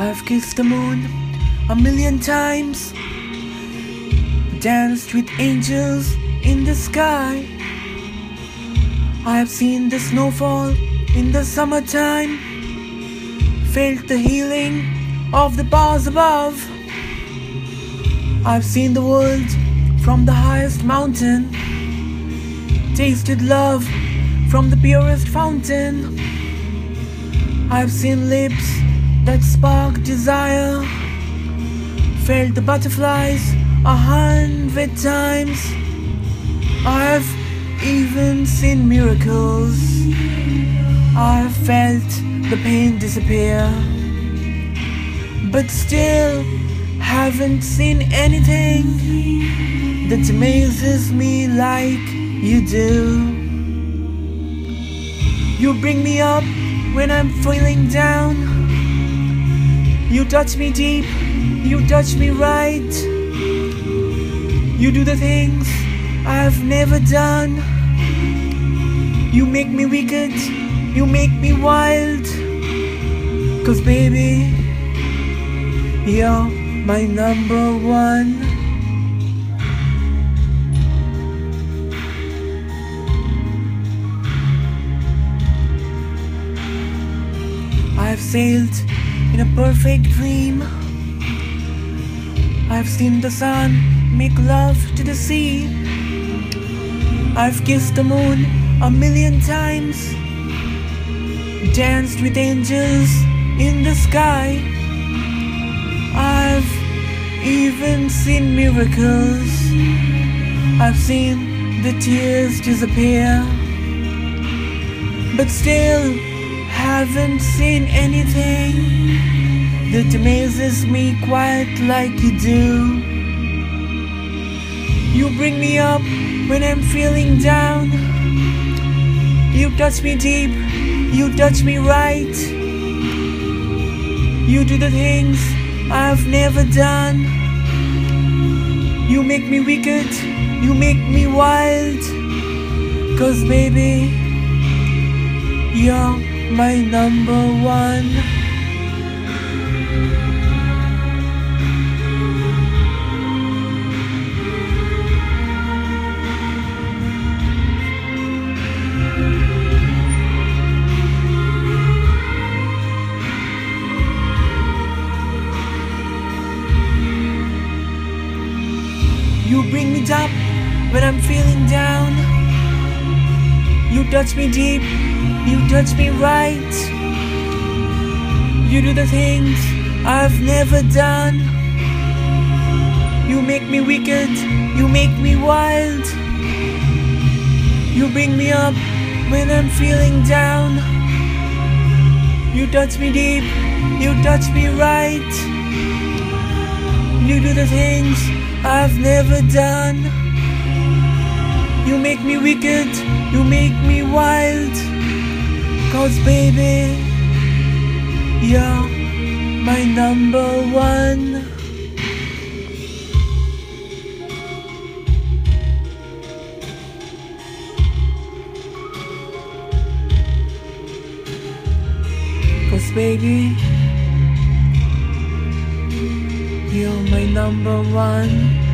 I've kissed the moon a million times, danced with angels in the sky. I've seen the snowfall in the summertime, felt the healing of the bars above. I've seen the world from the highest mountain, tasted love from the purest fountain. I've seen lips that spark desire, felt the butterflies a hundred times. I've even seen miracles. I've felt the pain disappear, but still haven't seen anything that amazes me like you do. You bring me up when I'm feeling down. You touch me deep, you touch me right. You do the things I've never done. You make me wicked, you make me wild. Cause baby, you're my number one. I've sailed in a perfect dream. I've seen the sun make love to the sea. I've kissed the moon a million times, danced with angels in the sky. I've even seen miracles. I've seen the tears disappear, but still haven't seen anything that amazes me quite like you do. You bring me up when I'm feeling down. You touch me deep, you touch me right. You do the things I've never done. You make me wicked, you make me wild. Cause baby, you're my number one. You bring me up when I'm feeling down. You touch me deep, you touch me right. You do the things I've never done. You make me wicked, you make me wild. You bring me up when I'm feeling down. You touch me deep, you touch me right. You do the things I've never done. You make me wicked, you make me wild. Cause baby, you're my number one. Cause baby, my number one.